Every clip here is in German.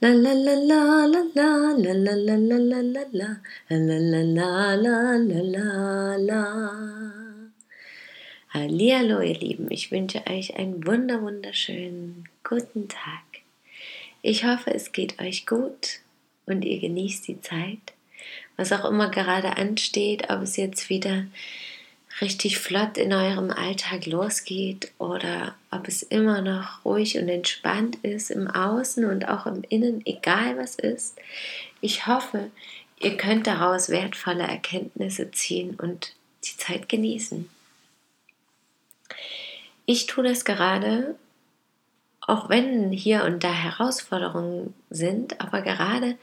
la la. La. Hallihallo ihr Lieben, ich wünsche euch einen wunder wunderschönen guten Tag. Ich hoffe, es geht euch gut und ihr genießt die Zeit, was auch immer gerade ansteht, ob es jetzt wieder richtig flott in eurem Alltag losgeht oder ob es immer noch ruhig und entspannt ist im Außen und auch im Innen, egal was ist. Ich hoffe, ihr könnt daraus wertvolle Erkenntnisse ziehen und die Zeit genießen. Ich tue das gerade, auch wenn hier und da Herausforderungen sind, aber gerade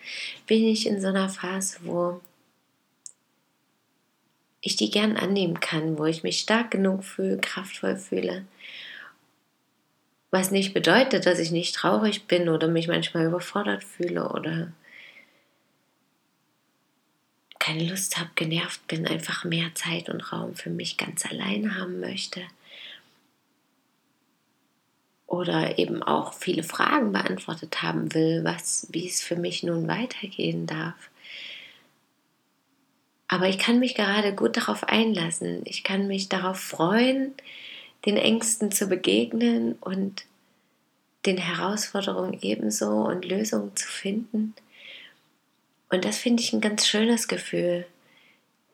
bin ich in so einer Phase, wo ich die gern annehmen kann, wo ich mich stark genug fühle, kraftvoll fühle. Was nicht bedeutet, dass ich nicht traurig bin oder mich manchmal überfordert fühle oder keine Lust habe, genervt bin, einfach mehr Zeit und Raum für mich ganz allein haben möchte. Oder eben auch viele Fragen beantwortet haben will, was, wie es für mich nun weitergehen darf. Aber ich kann mich gerade gut darauf einlassen. Ich kann mich darauf freuen, den Ängsten zu begegnen und den Herausforderungen ebenso und Lösungen zu finden. Und das finde ich ein ganz schönes Gefühl,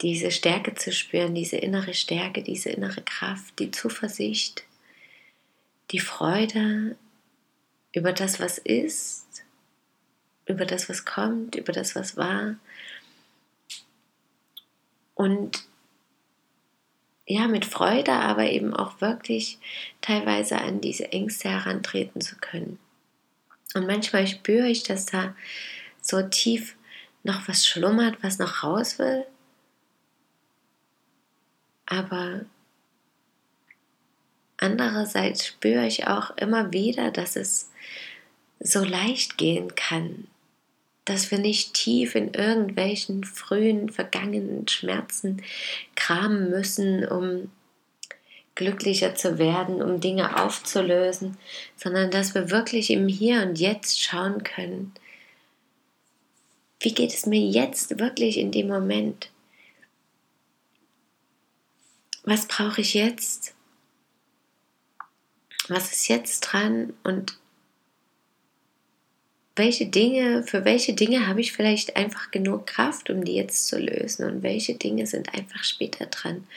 diese Stärke zu spüren, diese innere Stärke, diese innere Kraft, die Zuversicht, die Freude über das, was ist, über das, was kommt, über das, was war und ja, mit Freude, aber eben auch wirklich teilweise an diese Ängste herantreten zu können. Und manchmal spüre ich, dass da so tief noch was schlummert, was noch raus will. Aber andererseits spüre ich auch immer wieder, dass es so leicht gehen kann, dass wir nicht tief in irgendwelchen frühen, vergangenen Schmerzen kramen müssen, um glücklicher zu werden, um Dinge aufzulösen, sondern dass wir wirklich im Hier und Jetzt schauen können, wie geht es mir jetzt wirklich in dem Moment? Was brauche ich jetzt? Was ist jetzt dran? Und welche Dinge, für welche Dinge habe ich vielleicht einfach genug Kraft, um die jetzt zu lösen und welche Dinge sind einfach später dran.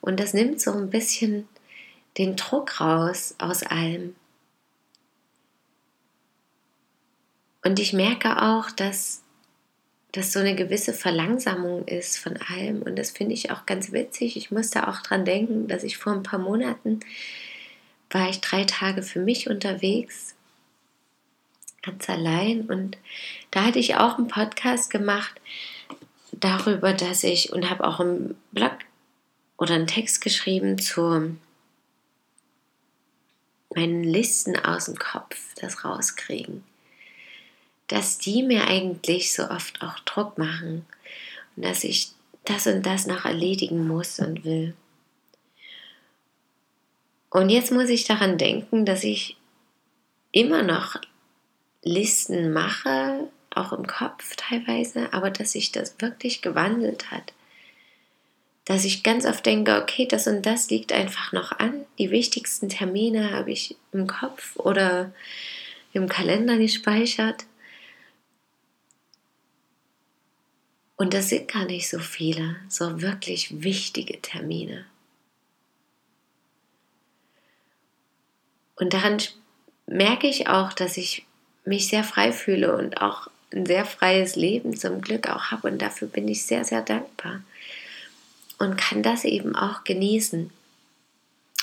Und das nimmt so ein bisschen den Druck raus aus allem. Und ich merke auch, dass das so eine gewisse Verlangsamung ist von allem. Und das finde ich auch ganz witzig. Ich musste auch dran denken, dass ich vor ein paar Monaten war ich drei Tage für mich unterwegs ganz allein. Und da hatte ich auch einen Podcast gemacht darüber, dass ich und habe auch einen Blog oder einen Text geschrieben zu meinen Listen aus dem Kopf, das rauskriegen. Dass die mir eigentlich so oft auch Druck machen und dass ich das und das noch erledigen muss und will. Und jetzt muss ich daran denken, dass ich immer noch Listen mache, auch im Kopf teilweise, aber dass sich das wirklich gewandelt hat. Dass ich ganz oft denke, okay, das und das liegt einfach noch an. Die wichtigsten Termine habe ich im Kopf oder im Kalender gespeichert. Und das sind gar nicht so viele, so wirklich wichtige Termine. Und daran merke ich auch, dass ich mich sehr frei fühle und auch ein sehr freies Leben zum Glück auch habe. Und dafür bin ich sehr, sehr dankbar. Und kann das eben auch genießen.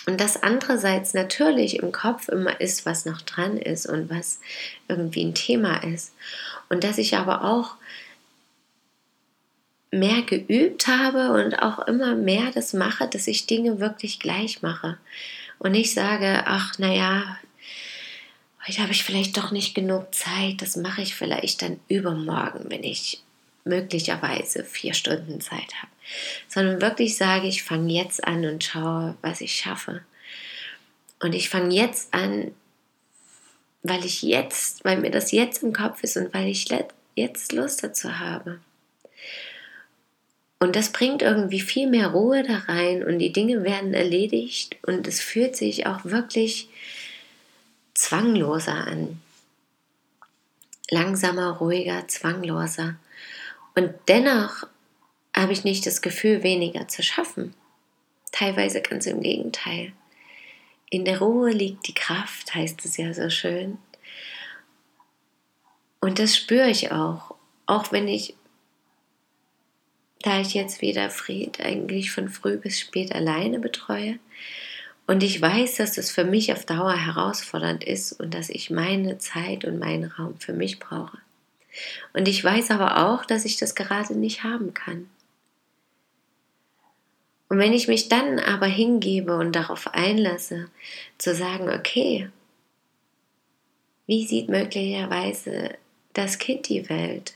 Und das andererseits natürlich im Kopf immer ist, was noch dran ist und was irgendwie ein Thema ist. Und dass ich aber auch mehr geübt habe und auch immer mehr das mache, dass ich Dinge wirklich gleich mache. Und nicht sage, ach, naja, heute habe ich vielleicht doch nicht genug Zeit, das mache ich vielleicht dann übermorgen, wenn ich möglicherweise vier Stunden Zeit habe. Sondern wirklich sage, ich fange jetzt an und schaue, was ich schaffe. Und ich fange jetzt an, weil ich jetzt, weil mir das jetzt im Kopf ist und weil ich jetzt Lust dazu habe. Und das bringt irgendwie viel mehr Ruhe da rein und die Dinge werden erledigt und es fühlt sich auch wirklich zwangloser an. Langsamer, ruhiger, zwangloser. Und dennoch habe ich nicht das Gefühl, weniger zu schaffen. Teilweise ganz im Gegenteil. In der Ruhe liegt die Kraft, heißt es ja so schön. Und das spüre ich auch. Auch wenn ich da ich jetzt wieder Fried eigentlich von früh bis spät alleine betreue und ich weiß, dass das für mich auf Dauer herausfordernd ist und dass ich meine Zeit und meinen Raum für mich brauche. Und ich weiß aber auch, dass ich das gerade nicht haben kann. Und wenn ich mich dann aber hingebe und darauf einlasse, zu sagen, okay, wie sieht möglicherweise das Kind die Welt?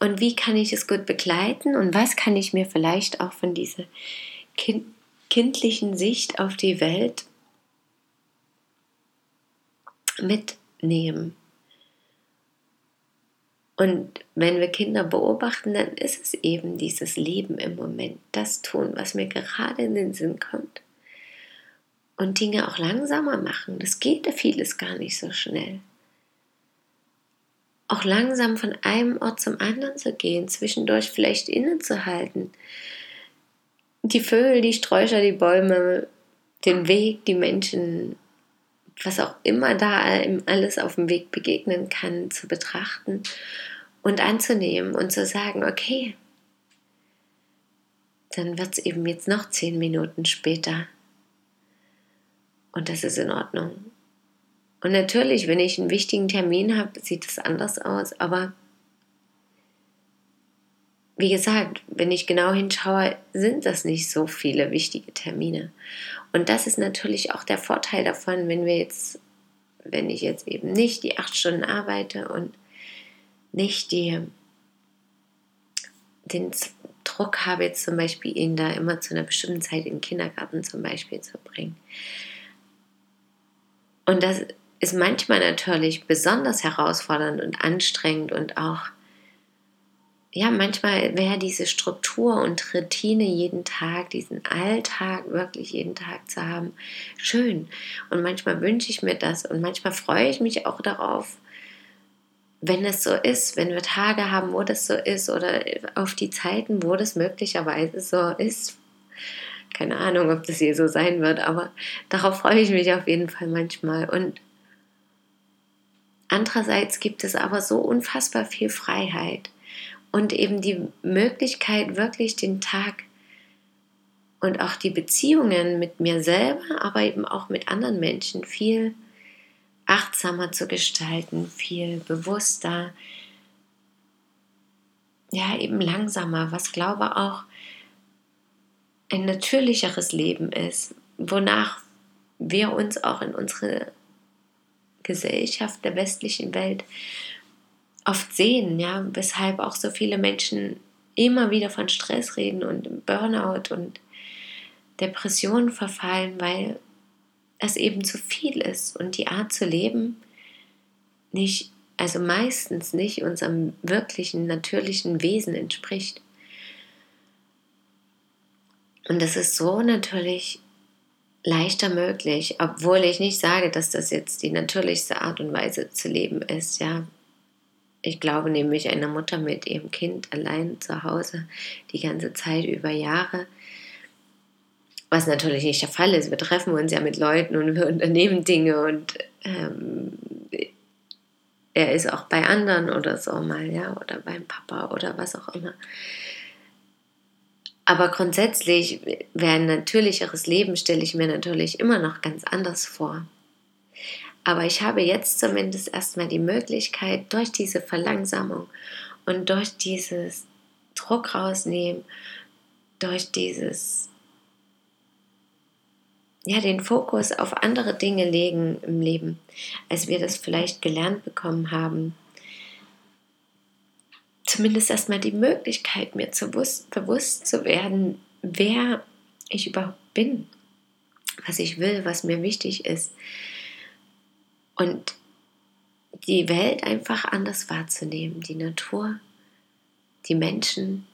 und wie kann ich es gut begleiten und was kann ich mir vielleicht auch von dieser kind kindlichen Sicht auf die Welt mitnehmen. Und wenn wir Kinder beobachten, dann ist es eben dieses Leben im Moment, das tun, was mir gerade in den Sinn kommt. Und Dinge auch langsamer machen. Das geht ja vieles gar nicht so schnell auch langsam von einem Ort zum anderen zu gehen, zwischendurch vielleicht innezuhalten. Die Vögel, die Sträucher, die Bäume, den Weg, die Menschen, was auch immer da alles auf dem Weg begegnen kann, zu betrachten und anzunehmen und zu sagen, okay, dann wird es eben jetzt noch zehn Minuten später. Und das ist in Ordnung. Und natürlich, wenn ich einen wichtigen Termin habe, sieht es anders aus. Aber wie gesagt, wenn ich genau hinschaue, sind das nicht so viele wichtige Termine. Und das ist natürlich auch der Vorteil davon, wenn wir jetzt, wenn ich jetzt eben nicht die acht Stunden arbeite und nicht die, den Druck habe, jetzt zum Beispiel ihn da immer zu einer bestimmten Zeit in den Kindergarten zum Beispiel zu bringen. Und das ist manchmal natürlich besonders herausfordernd und anstrengend und auch, ja, manchmal wäre diese Struktur und Routine jeden Tag, diesen Alltag wirklich jeden Tag zu haben, schön. Und manchmal wünsche ich mir das und manchmal freue ich mich auch darauf, wenn es so ist, wenn wir Tage haben, wo das so ist oder auf die Zeiten, wo das möglicherweise so ist. Keine Ahnung, ob das hier so sein wird, aber darauf freue ich mich auf jeden Fall manchmal. Und Andererseits gibt es aber so unfassbar viel Freiheit und eben die Möglichkeit, wirklich den Tag und auch die Beziehungen mit mir selber, aber eben auch mit anderen Menschen viel achtsamer zu gestalten, viel bewusster, ja, eben langsamer, was glaube auch ein natürlicheres Leben ist, wonach wir uns auch in unsere Gesellschaft der westlichen Welt oft sehen, ja, weshalb auch so viele Menschen immer wieder von Stress reden und Burnout und Depressionen verfallen, weil es eben zu viel ist und die Art zu leben nicht, also meistens nicht unserem wirklichen, natürlichen Wesen entspricht. Und das ist so natürlich leichter möglich, obwohl ich nicht sage, dass das jetzt die natürlichste Art und Weise zu leben ist, ja. Ich glaube nämlich einer Mutter mit ihrem Kind allein zu Hause die ganze Zeit über Jahre, was natürlich nicht der Fall ist. Wir treffen uns ja mit Leuten und wir unternehmen Dinge und ähm, er ist auch bei anderen oder so mal, ja, oder beim Papa oder was auch immer. Aber grundsätzlich wäre ein natürlicheres Leben, stelle ich mir natürlich immer noch ganz anders vor. Aber ich habe jetzt zumindest erstmal die Möglichkeit, durch diese Verlangsamung und durch dieses Druck rausnehmen, durch dieses, ja, den Fokus auf andere Dinge legen im Leben, als wir das vielleicht gelernt bekommen haben, zumindest erstmal die Möglichkeit, mir zu bewusst, bewusst zu werden, wer ich überhaupt bin, was ich will, was mir wichtig ist, und die Welt einfach anders wahrzunehmen, die Natur, die Menschen.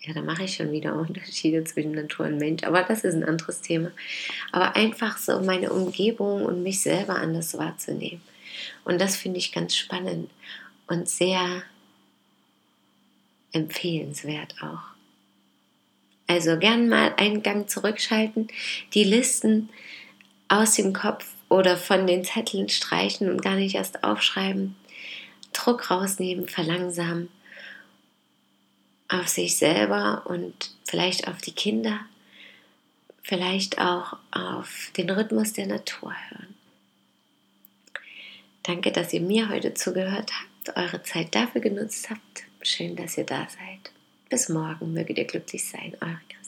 Ja, da mache ich schon wieder Unterschiede zwischen Natur und Mensch, aber das ist ein anderes Thema. Aber einfach so meine Umgebung und mich selber anders wahrzunehmen. Und das finde ich ganz spannend und sehr empfehlenswert auch. Also gern mal einen Gang zurückschalten. Die Listen, aus dem Kopf oder von den Zetteln streichen und gar nicht erst aufschreiben. Druck rausnehmen, verlangsamen auf sich selber und vielleicht auf die Kinder, vielleicht auch auf den Rhythmus der Natur hören. Danke, dass ihr mir heute zugehört habt, eure Zeit dafür genutzt habt. Schön, dass ihr da seid. Bis morgen, möget ihr glücklich sein, eure Christine.